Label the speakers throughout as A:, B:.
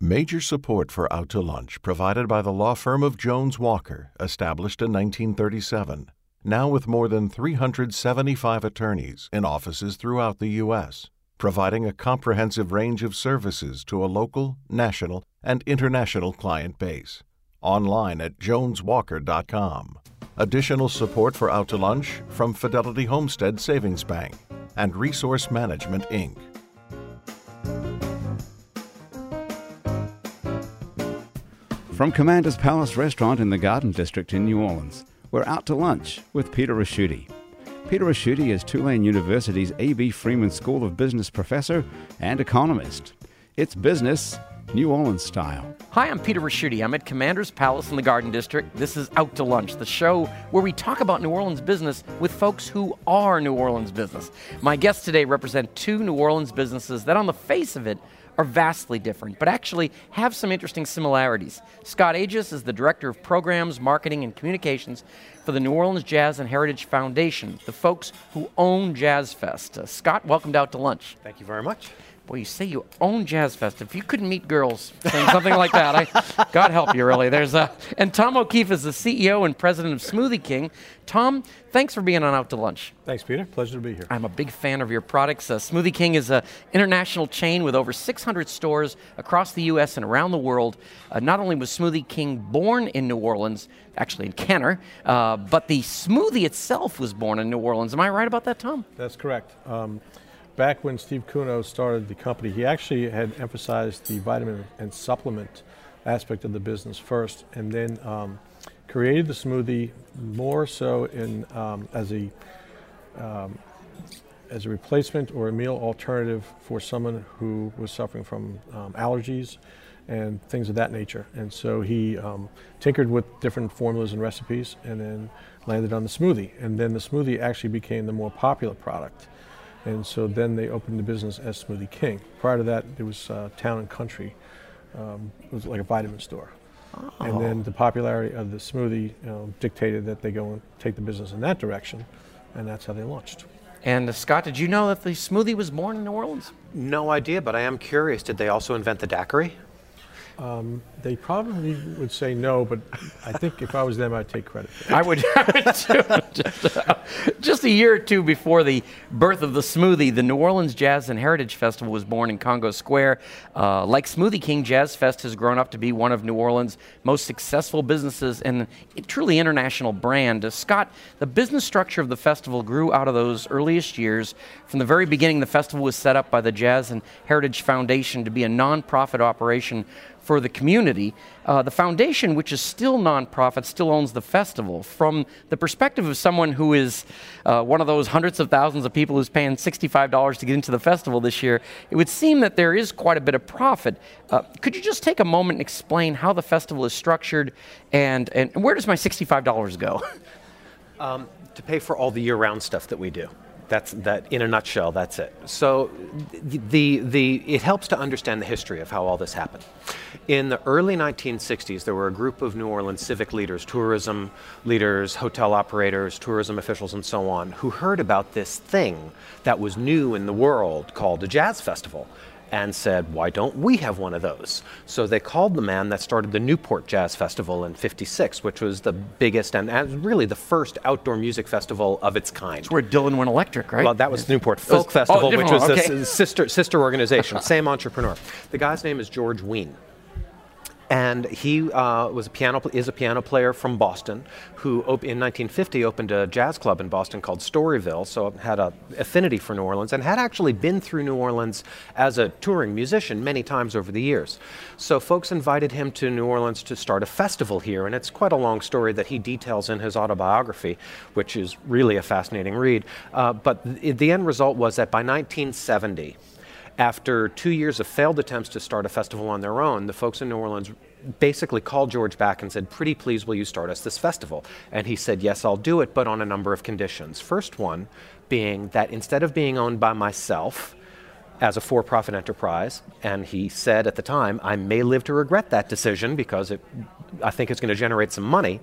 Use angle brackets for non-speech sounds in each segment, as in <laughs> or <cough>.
A: Major support for Out to Lunch provided by the law firm of Jones Walker, established in 1937, now with more than 375 attorneys in offices throughout the U.S., providing a comprehensive range of services to a local, national, and international client base. Online at joneswalker.com. Additional support for Out to Lunch from Fidelity Homestead Savings Bank and Resource Management, Inc.
B: From Commander's Palace Restaurant in the Garden District in New Orleans, we're out to lunch with Peter Ricchiuti. Peter Ricchiuti is Tulane University's A.B. Freeman School of Business professor and economist. It's business, New Orleans style.
C: Hi, I'm Peter Ricchiuti. I'm at Commander's Palace in the Garden District. This is Out to Lunch, the show where we talk about New Orleans business with folks who are New Orleans business. My guests today represent two New Orleans businesses that, on the face of it, are vastly different, but actually have some interesting similarities. Scott Aiges is the Director of Programs, Marketing, and Communications for the New Orleans Jazz and Heritage Foundation, the folks who own Jazz Fest. Uh, Scott, welcomed out to lunch.
D: Thank you very much.
C: Boy, you say you own Jazz Fest. If you couldn't meet girls saying something like that, I, God help you, really. There's a, and Tom O'Keefe is the CEO and president of Smoothie King. Tom, thanks for being on Out to Lunch.
D: Thanks, Peter. Pleasure to be here.
C: I'm a big fan of your products. Uh, Smoothie King is an international chain with over 600 stores across the U.S. and around the world. Uh, not only was Smoothie King born in New Orleans, actually in Kenner, uh, but the smoothie itself was born in New Orleans. Am I right about that, Tom?
D: That's correct. Um, back when Steve Kuhnau started the company, he actually had emphasized the vitamin and supplement aspect of the business first, and then um, created the smoothie more so in um, as a um, as a replacement or a meal alternative for someone who was suffering from um, allergies and things of that nature. And so he um, tinkered with different formulas and recipes, and then landed on the smoothie. And then the smoothie actually became the more popular product. And so then they opened the business as Smoothie King. Prior to that, it was uh, Town and Country. Um, it was like a vitamin store. Oh. And then the popularity of the smoothie you know, dictated that they go and take the business in that direction, and that's how they launched.
C: And uh, Scott, did you know that the smoothie was born in New Orleans?
E: No idea, but I am curious. Did they also invent the daiquiri?
D: Um, they probably would say no, but I think if I was them, I'd take credit.
C: I would, <laughs> I would too. Just, uh, just, a year or two before the birth of the smoothie, the New Orleans Jazz and Heritage Festival was born in Congo Square. Uh, like Smoothie King, Jazz Fest has grown up to be one of New Orleans' most successful businesses and a truly international brand. Uh, Scott, the business structure of the festival grew out of those earliest years. From the very beginning, the festival was set up by the Jazz and Heritage Foundation to be a nonprofit operation for the community. Uh, the foundation, which is still nonprofit, still owns the festival. From the perspective of someone who is uh, one of those hundreds of thousands of people who's paying $65 to get into the festival this year, it would seem that there is quite a bit of profit. Uh, could you just take a moment and explain how the festival is structured and, and where does my $65 go? <laughs>
E: Um, to pay for all the year-round stuff that we do. That's that in a nutshell. That's it. So, the, the, it helps to understand the history of how all this happened. In the early 1960s, there were a group of New Orleans civic leaders, tourism leaders, hotel operators, tourism officials, and so on, who heard about this thing that was new in the world called a jazz festival and said, Why don't we have one of those? So they called the man that started the Newport Jazz Festival in 56, which was the biggest and, and really the first outdoor music festival of its kind.
C: It's where Dylan went electric, right?
E: Well, that was the Newport Folk was, Festival, oh, which was okay. the sister, sister organization, <laughs> same entrepreneur. The guy's name is George Wein and he uh, was a piano is a piano player from Boston who in 1950 opened a jazz club in Boston called Storyville so had an affinity for New Orleans and had actually been through New Orleans as a touring musician many times over the years. So folks invited him to New Orleans to start a festival here and it's quite a long story that he details in his autobiography which is really a fascinating read. Uh, but th- the end result was that by 1970 after two years of failed attempts to start a festival on their own, the folks in New Orleans basically called George back and said, Pretty please, will you start us this festival? And he said, Yes, I'll do it, but on a number of conditions. First one being that instead of being owned by myself, as a for profit enterprise, and he said at the time, I may live to regret that decision because it I think it's going to generate some money.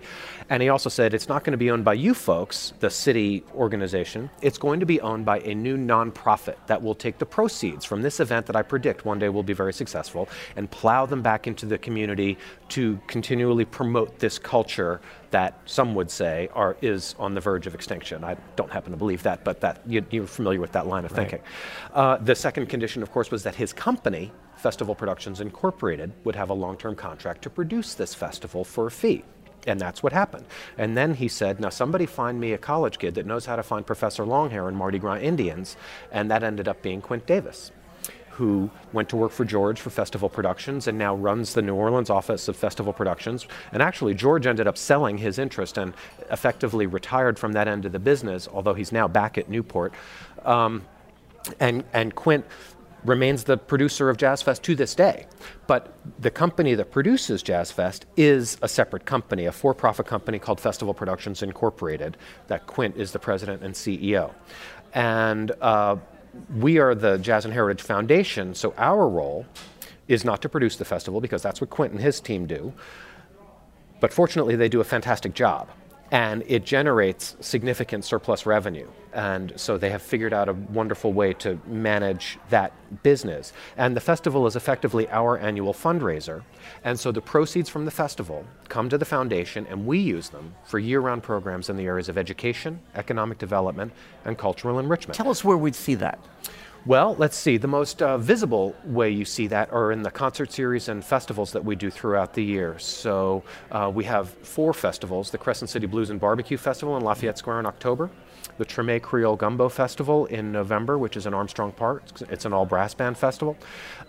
E: And he also said it's not going to be owned by you folks, the city organization. It's going to be owned by a new nonprofit that will take the proceeds from this event that I predict one day will be very successful and plow them back into the community to continually promote this culture that some would say are, is on the verge of extinction. I don't happen to believe that, but that you, are familiar with that line of right. thinking. Uh, the second condition, of course, was that his company Festival Productions Incorporated would have a long term contract to produce this festival for a fee. And that's what happened. And then he said, Now somebody find me a college kid that knows how to find Professor Longhair and Mardi Gras Indians. And that ended up being Quint Davis who went to work for George for Festival Productions and now runs the New Orleans office of Festival Productions. And actually, George ended up selling his interest and effectively retired from that end of the business, although he's now back at Newport. Um, and, and Quint remains the producer of Jazz Fest to this day. But the company that produces Jazz Fest is a separate company, a for profit company called Festival Productions Incorporated, that Quint is the president and CEO. And uh, we are the Jazz and Heritage Foundation, so our role is not to produce the festival because that's what Quint and his team do. But fortunately, they do a fantastic job and it generates significant surplus revenue. And so they have figured out a wonderful way to manage that business. And the festival is effectively our annual fundraiser. And so the proceeds from the festival come to the foundation, and we use them for year round programs in the areas of education, economic development, and cultural enrichment.
C: Tell us where we'd see that.
E: Well, let's see. The most uh, visible way you see that are in the concert series and festivals that we do throughout the year. So uh, we have four festivals the Crescent City Blues and Barbecue Festival in Lafayette Square in October, the Treme Creole Gumbo Festival in November, which is in Armstrong Park. It's an all brass band festival.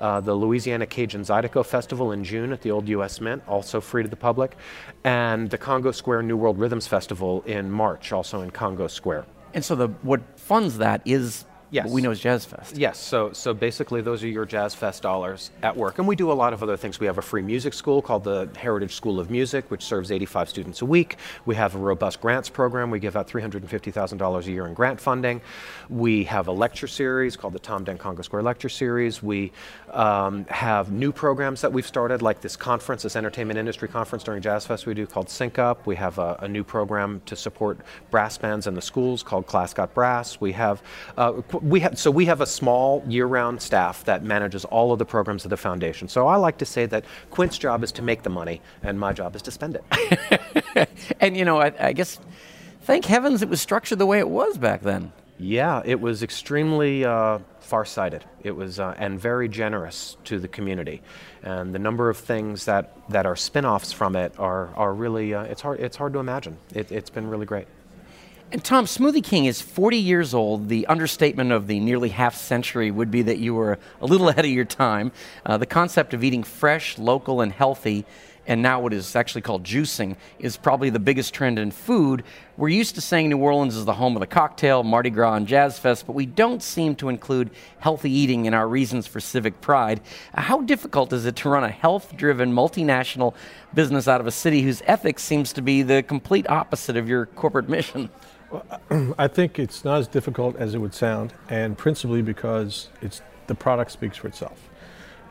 E: Uh, the Louisiana Cajun Zydeco Festival in June at the Old U.S. Mint, also free to the public. And the Congo Square New World Rhythms Festival in March, also in Congo Square.
C: And so the what funds that is Yes. we know as Jazz Fest.
E: Yes. So, so basically, those are your Jazz Fest dollars at work. And we do a lot of other things. We have a free music school called the Heritage School of Music, which serves 85 students a week. We have a robust grants program. We give out $350,000 a year in grant funding. We have a lecture series called the Tom Dent Congo Square Lecture Series. We um, have new programs that we've started, like this conference, this entertainment industry conference during Jazz Fest we do called Sync Up. We have a, a new program to support brass bands in the schools called Class Got Brass. We have uh, we have so we have a small year-round staff that manages all of the programs of the foundation. So I like to say that Quint's job is to make the money, and my job is to spend
C: it. <laughs> and you know, I, I guess, thank heavens, it was structured the way it was back then.
E: Yeah, it was extremely uh, far-sighted. It was uh, and very generous to the community, and the number of things that, that are spin-offs from it are are really uh, it's hard it's hard to imagine. It, it's been really great.
C: And Tom, Smoothie King is 40 years old. The understatement of the nearly half century would be that you were a little ahead of your time. Uh, the concept of eating fresh, local, and healthy, and now what is actually called juicing, is probably the biggest trend in food. We're used to saying New Orleans is the home of the cocktail, Mardi Gras, and Jazz Fest, but we don't seem to include healthy eating in our reasons for civic pride. How difficult is it to run a health driven multinational business out of a city whose ethics seems to be the complete opposite of your corporate mission? <clears throat>
D: I think it's not as difficult as it would sound, and principally because it's the product speaks for itself.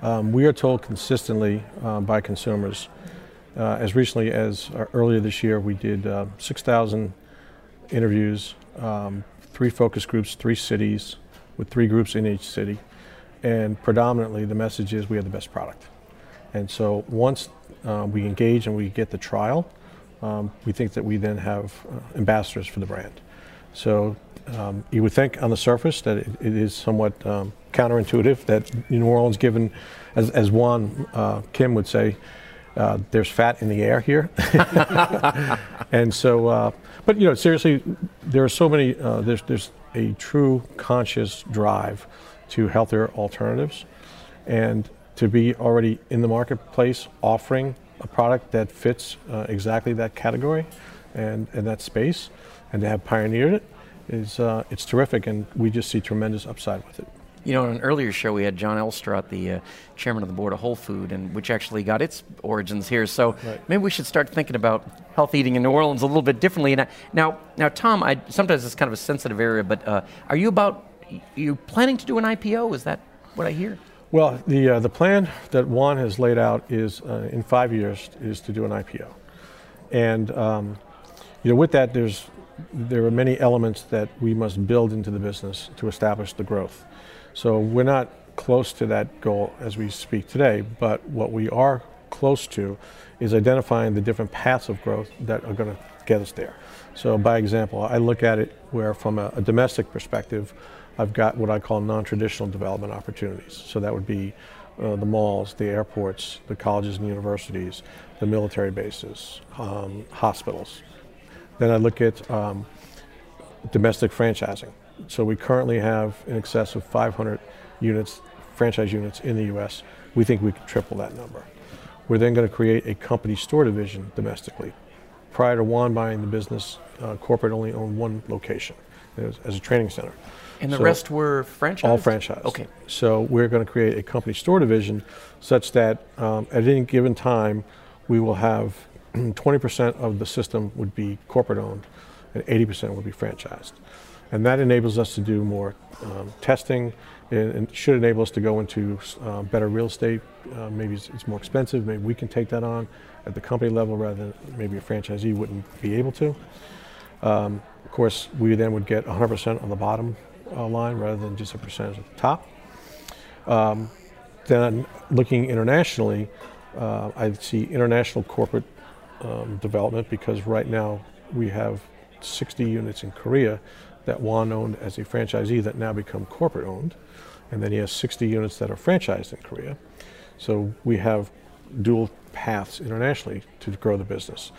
D: Um, we are told consistently uh, by consumers. Uh, as recently as uh, earlier this year, we did uh, 6,000 interviews, um, three focus groups, three cities, with three groups in each city, and predominantly the message is we have the best product. And so once uh, we engage and we get the trial, um, we think that we then have uh, ambassadors for the brand. So um, you would think on the surface that it, it is somewhat um, counterintuitive that New Orleans, given, as, as Wan uh, Kim would say, uh, there's fat in the air here. <laughs> and so, uh, but you know, seriously, there are so many, uh, there's, there's a true conscious drive to healthier alternatives. And to be already in the marketplace offering a product that fits uh, exactly that category and, and that space, and to have pioneered it is uh, it's terrific, and we just see tremendous upside with it.
C: You know, in an earlier show, we had John Elstrott, the uh, chairman of the board of Whole Food, and which actually got its origins here. So right. maybe we should start thinking about health eating in New Orleans a little bit differently. Now, now, now Tom, I, sometimes it's kind of a sensitive area, but uh, are you about you planning to do an IPO? Is that what I hear?
D: Well, the uh, the plan that Wan has laid out is uh, in five years is to do an IPO, and um, you know with that there's there are many elements that we must build into the business to establish the growth. So we're not close to that goal as we speak today, but what we are close to is identifying the different paths of growth that are going to get us there. So, by example, I look at it where, from a, a domestic perspective, I've got what I call non-traditional development opportunities. So that would be uh, the malls, the airports, the colleges and universities, the military bases, um, hospitals. Then I look at um, domestic franchising. So we currently have in excess of 500 units, franchise units in the U.S. We think we can triple that number. We're then going to create a company store division domestically. Prior to Wan buying the business, uh, corporate only owned one location as, as a training center.
C: And the so rest were franchise?
D: All franchise.
C: Okay.
D: So we're going to create a company store division such that um, at any given time, we will have <clears throat> 20% of the system would be corporate owned and 80% would be franchised. And that enables us to do more um, testing and, and, should enable us to go into uh, better real estate. Uh, maybe it's, it's, more expensive. Maybe we can take that on at the company level rather than maybe a franchisee wouldn't be able to. Um, of course, we then would get 100% on the bottom uh, line rather than just a percentage at the top. Um, then looking internationally, uh, I see international corporate um, development because right now we have 60 units in Korea that Wan owned as a franchisee that now become corporate owned. And then he has 60 units that are franchised in Korea. So we have dual paths internationally to grow the business.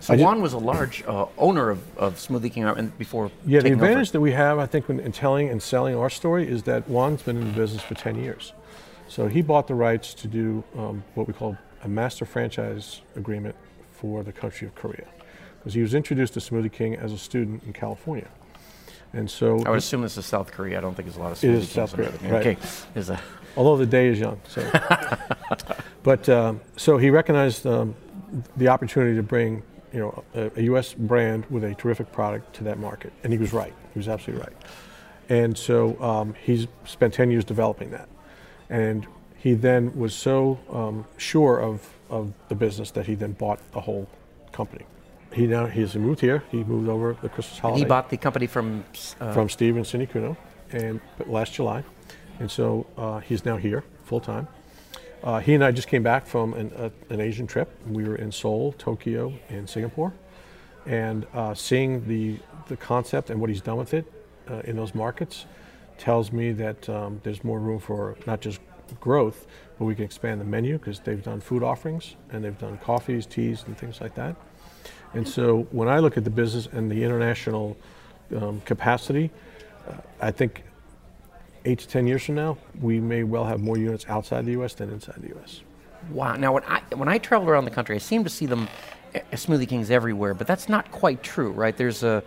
C: So Wan was a large uh, owner of, of Smoothie King and before.
D: Yeah, the
C: advantage
D: over. that we have, I think, in telling and selling our story is that Wan's been in the business for 10 years. So he bought the rights to do um, what we call a master franchise agreement for the country of Korea. Because he was introduced to Smoothie King as a student in California. And so
C: I would assume this is South Korea. I don't think there's a lot of Smoothie
D: It is South Korea,
C: right. Okay. Is
D: a Although the day is young. So. <laughs> but um, so he recognized um, the opportunity to bring you know, a, a, U.S. brand with a terrific product to that market. And he was right. He was absolutely right. And so um, he's spent 10 years developing that. And he then was so um, sure of, of the business that he then bought the whole company. He now he's moved here. He moved over the Christmas holiday.
C: He bought the company from
D: uh, from Steve and Cindy Kuhnau, and last July, and so uh, he's now here full time. Uh, he and I just came back from an, a, an, Asian trip. We were in Seoul, Tokyo, and Singapore, and uh, seeing the the concept and what he's done with it uh, in those markets tells me that um, there's more room for not just growth, but we can expand the menu because they've done food offerings and they've done coffees, teas, and things like that. And so when I look at the business and the international um, capacity, uh, I think eight to 10 years from now, we may well have more units outside the U.S. than inside the U.S.
C: Wow. Now, when I, when I travel around the country, I seem to see them, uh, Smoothie Kings everywhere, but that's not quite true, right? There's a,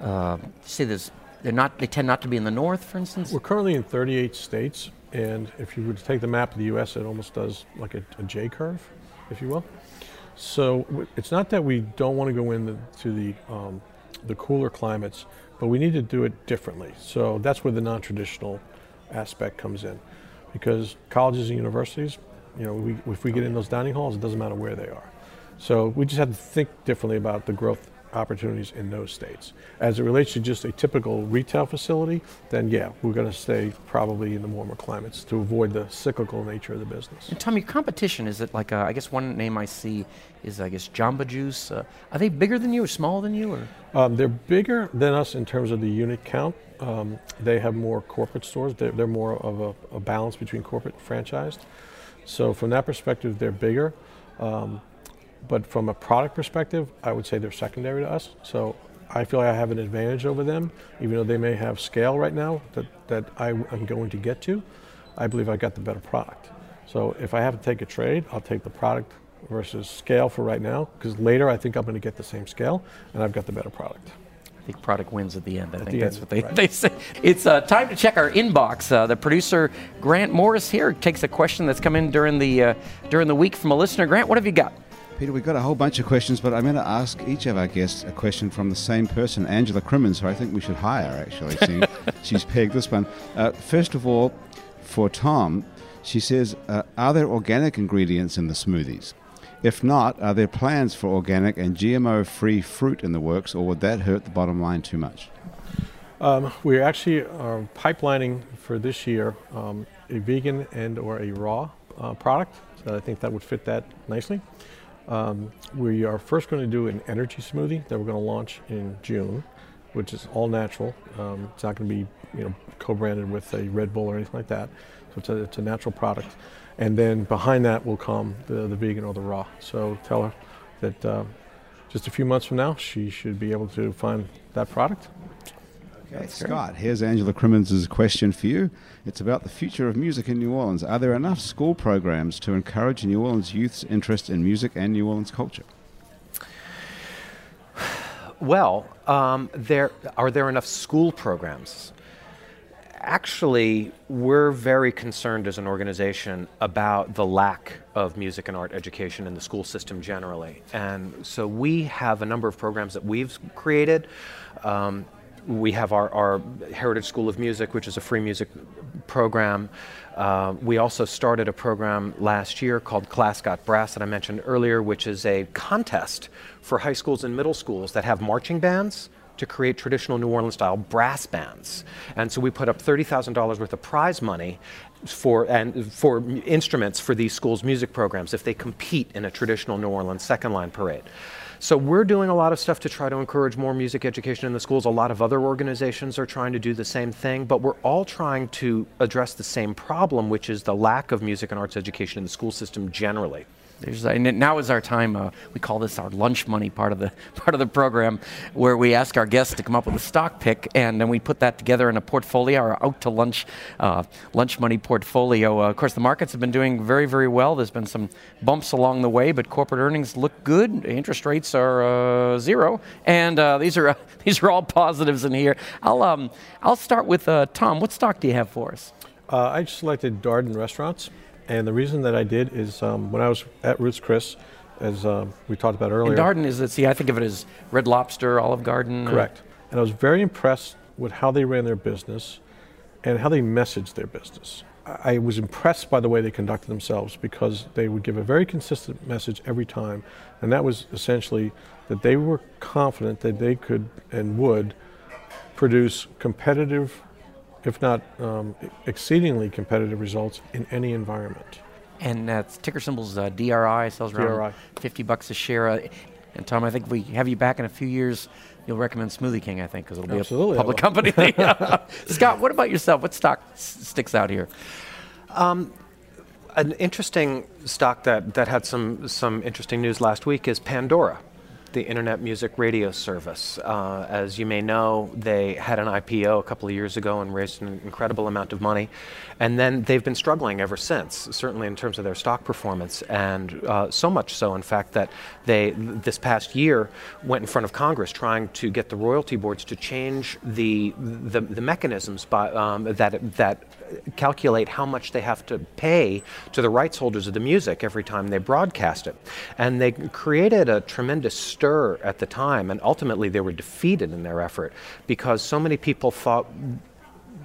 C: uh, say there's, they're not, they tend not to be in the north, for instance?
D: We're currently in 38 states, and if you were to take the map of the U.S., it almost does like a, a J curve, if you will. So it's not that we don't want to go into the, um, the cooler climates, but we need to do it differently. So that's where the non-traditional aspect comes in, because colleges and universities, you know, we, if we get in those dining halls, it doesn't matter where they are. So we just have to think differently about the growth opportunities in those states. As it relates to just a typical retail facility, then yeah, we're going to stay probably in the warmer climates to avoid the cyclical nature of the business.
C: And Tommy, competition is it like uh, I guess one name I see is I guess Jamba Juice. Uh, are they bigger than you or smaller than you? Or
D: um, they're bigger than us in terms of the unit count. Um, they have more corporate stores. They're, they're more of a, a, balance between corporate and franchised. So from that perspective, they're bigger. Um, but from a product perspective, I would say they're secondary to us. So I feel like I have an advantage over them, even though they may have scale right now that, that I, am going to get to. I believe I got the better product. So if I have to take a trade, I'll take the product versus scale for right now, because later I think I'm going to get the same scale and I've got the better product.
C: I think product wins at the end. I
D: at
C: think that's
D: end,
C: what they,
D: right.
C: they say. It's uh, time to check our inbox. Uh, the producer Grant Morris here takes a question that's come in during the uh, during the week from a listener. Grant, what have you got?
B: Peter, we've got a whole bunch of questions, but I'm going to ask each of our guests a question from the same person, Angela Crimmins, who I think we should hire, actually, seeing <laughs> she's pegged this one. Uh, first of all, for Tom, She says, uh, Are there organic ingredients in the smoothies? If not, are there plans for organic and GMO free fruit in the works, or would that hurt the bottom line too much?
D: Um, we actually are pipelining for this year um, a vegan and or a raw uh, product. So I think that would fit that nicely. Um, we are first going to do an energy smoothie that we're going to launch in June, which is all natural. Um, it's not going to be you know co-branded with a Red Bull or anything like that. So it's a, it's a natural product. And then behind that will come the, the vegan or the raw. So tell her that uh, just a few months from now, she should be able to find that product.
B: Okay, Scott, here's Angela Crimmins' question for you. It's about the future of music in New Orleans. Are there enough school programs to encourage New Orleans youth's interest in music and New Orleans culture?
E: Well, um, there are there enough school programs? actually, we're very concerned as an organization about the lack of music and art education in the school system generally. And so we have a number of programs that we've created. Um, we have our, our, Heritage School of Music, which is a free music program. Uh, we also started a program last year called Class Got Brass that I mentioned earlier, which is a contest for high schools and middle schools that have marching bands to create traditional New Orleans style brass bands. And so we put up $30,000 worth of prize money for and for instruments for these schools' music programs if they compete in a traditional New Orleans second line parade. So we're doing a lot of stuff to try to encourage more music education in the schools. A lot of other organizations are trying to do the same thing, but we're all trying to address the same problem, which is the lack of music and arts education in the school system generally.
C: There's, and now is our time. Uh, we call this our lunch money part of the <laughs> part of the program, where we ask our guests to come up with a stock pick, and then we put that together in a portfolio, our out to lunch uh, lunch money portfolio. Uh, of course, the markets have been doing very, very well. There's been some bumps along the way, but corporate earnings look good. Interest rates are uh, zero, and uh, these are <laughs> these are all positives in here. I'll um, I'll start with uh, Tom. What stock do you have for us?
D: I just selected Darden Restaurants. And the reason that I did is um, when I was at Ruth's Chris, as uh, we talked about earlier.
C: And Darden is? See, I think of it as Red Lobster, Olive Garden.
D: Correct. And I was very impressed with how they ran their business and how they messaged their business. I was impressed by the way they conducted themselves because they would give a very consistent message every time, and that was essentially that they were confident that they could and would produce competitive if not um, exceedingly competitive results in any environment.
C: And uh, ticker symbols uh, DRI sells around DRI. 50 bucks a share. Uh, and Tom, I think if we have you back in a few years, you'll recommend Smoothie King, I think, because it'll be
D: Absolutely,
C: a public company. <laughs> <laughs> Scott, what about yourself? What stock s- sticks out here? Um,
E: an interesting stock that, that had some, some interesting news last week is Pandora the internet music radio service. Uh, as you may know, they had an IPO a couple of years ago and raised an incredible amount of money. And then they've been struggling ever since, certainly in terms of their stock performance. And uh, so much so, in fact, that they, this past year, went in front of Congress trying to get the royalty boards to change the, the, the mechanisms by, um, that, that calculate how much they have to pay to the rights holders of the music every time they broadcast it. And they created a tremendous stir at the time, and ultimately they were defeated in their effort because so many people thought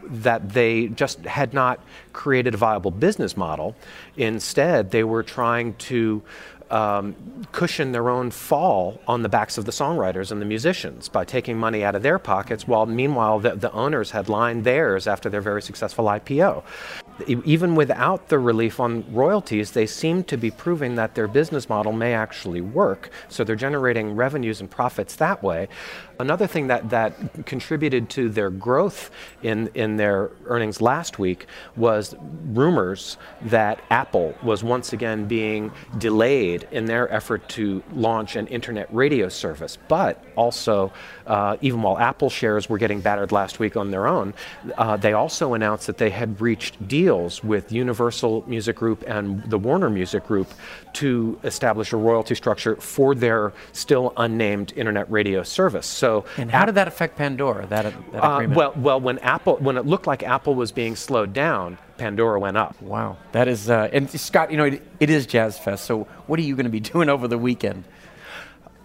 E: that they just had not created a viable business model. Instead, they were trying to um, cushion their own fall on the backs of the songwriters and the musicians by taking money out of their pockets, while meanwhile the, the owners had lined theirs after their very successful IPO. Even without the relief on royalties, they seem to be proving that their business model may actually work. So they're generating revenues and profits that way. Another thing that, that contributed to their growth in, in their earnings last week was rumors that Apple was once again being delayed in their effort to launch an internet radio service. But also, uh, even while Apple shares were getting battered last week on their own, uh, they also announced that they had reached deals with Universal Music Group and the Warner Music Group to establish a royalty structure for their still unnamed internet radio service. So,
C: and how did that affect Pandora? That, that uh,
E: agreement? well, well, when Apple, when it looked like Apple was being slowed down, Pandora went up.
C: Wow, that is. Uh, and Scott, you know, it, it is Jazz Fest. So, what are you going to be <laughs> doing over the weekend?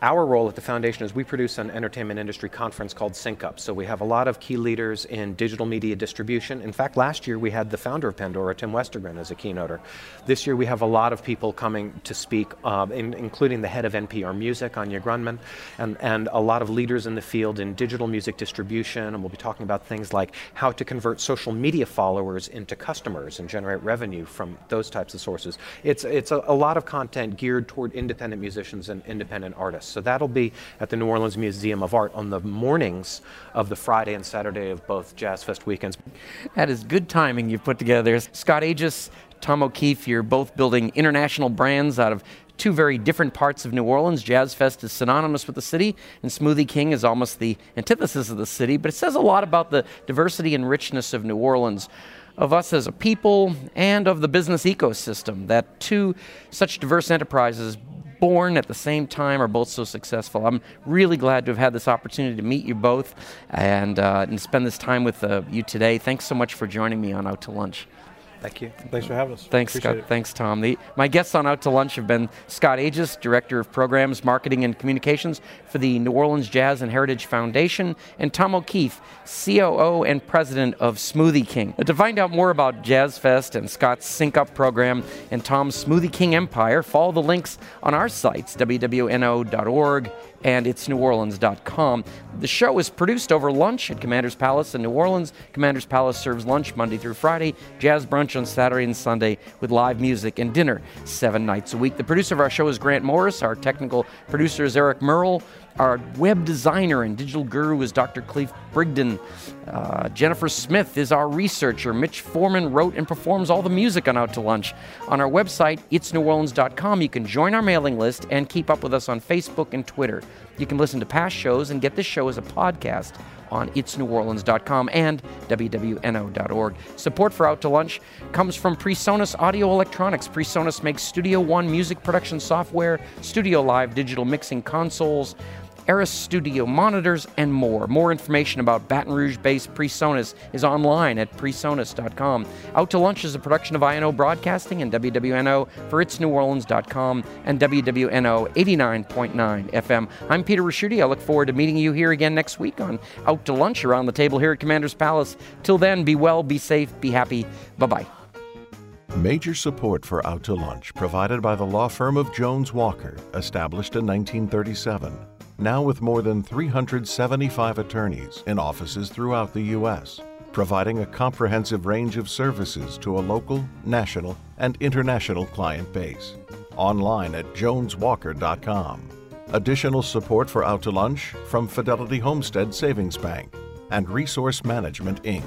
E: Our role at the foundation is we produce an entertainment industry conference called Sync Up. So we have a lot of key leaders in digital media distribution. In fact, last year we had the founder of Pandora, Tim Westergren, as a keynoter. This year we have a lot of people coming to speak, uh, in, including the head of NPR Music, Anya Grundmann, and, and a lot of leaders in the field in digital music distribution. And we'll be talking about things like how to convert social media followers into customers and generate revenue from those types of sources. It's, it's a, a lot of content geared toward independent musicians and independent artists. So that'll be at the New Orleans Museum of Art on the mornings of the Friday and Saturday of both Jazz Fest weekends.
C: That is good timing you've put together. Scott Aiges, Tom O'Keefe, you're both building international brands out of two very different parts of New Orleans. Jazz Fest is synonymous with the city, and Smoothie King is almost the antithesis of the city, but it says a lot about the diversity and richness of New Orleans, of us as a people, and of the business ecosystem that two such diverse enterprises born at the same time are both so successful. I'm really glad to have had this opportunity to meet you both and, uh, and spend this time with uh, you today. Thanks so much for joining me on Out to Lunch.
E: Thank you.
D: Thanks for having us.
C: Thanks,
D: Appreciate
C: Scott.
D: It.
C: Thanks, Tom. The, my guests on Out to Lunch have been Scott Aiges, Director of Programs, Marketing, and Communications for the New Orleans Jazz and Heritage Foundation, and Tom O'Keefe, COO and President of Smoothie King. Uh, to find out more about Jazz Fest and Scott's Sync Up program and Tom's Smoothie King empire, follow the links on our sites, wwno.org and itsneworleans.com. The show is produced over lunch at Commander's Palace in New Orleans. Commander's Palace serves lunch Monday through Friday, jazz brunch on Saturday and Sunday with live music and dinner seven nights a week. The producer of our show is Grant Morris. Our technical producer is Eric Merle. Our web designer and digital guru is Dr. Cleve Brigden. Uh, Jennifer Smith is our researcher. Mitch Foreman wrote and performs all the music on Out to Lunch. On our website, itsneworleans.com, you can join our mailing list and keep up with us on Facebook and Twitter. You can listen to past shows and get this show as a podcast on itsneworleans.com and wwno.org. Support for Out to Lunch comes from PreSonus Audio Electronics. PreSonus makes Studio One music production software, Studio Live digital mixing consoles, Eris Studio monitors, and more. More information about Baton Rouge based PreSonus is online at presonus.com. Out to Lunch is a production of INO Broadcasting and WWNO for itsneworleans.com and WWNO 89.9 FM. I'm Peter Ricchiuti. I look forward to meeting you here again next week on Out to Lunch around the table here at Commander's Palace. Till then, be well, be safe, be happy. Bye bye.
A: Major support for Out to Lunch provided by the law firm of Jones Walker, established in 1937 now with more than 375 attorneys in offices throughout the U.S., providing a comprehensive range of services to a local, national, and international client base. Online at joneswalker.com. Additional support for Out to Lunch from Fidelity Homestead Savings Bank and Resource Management, Inc.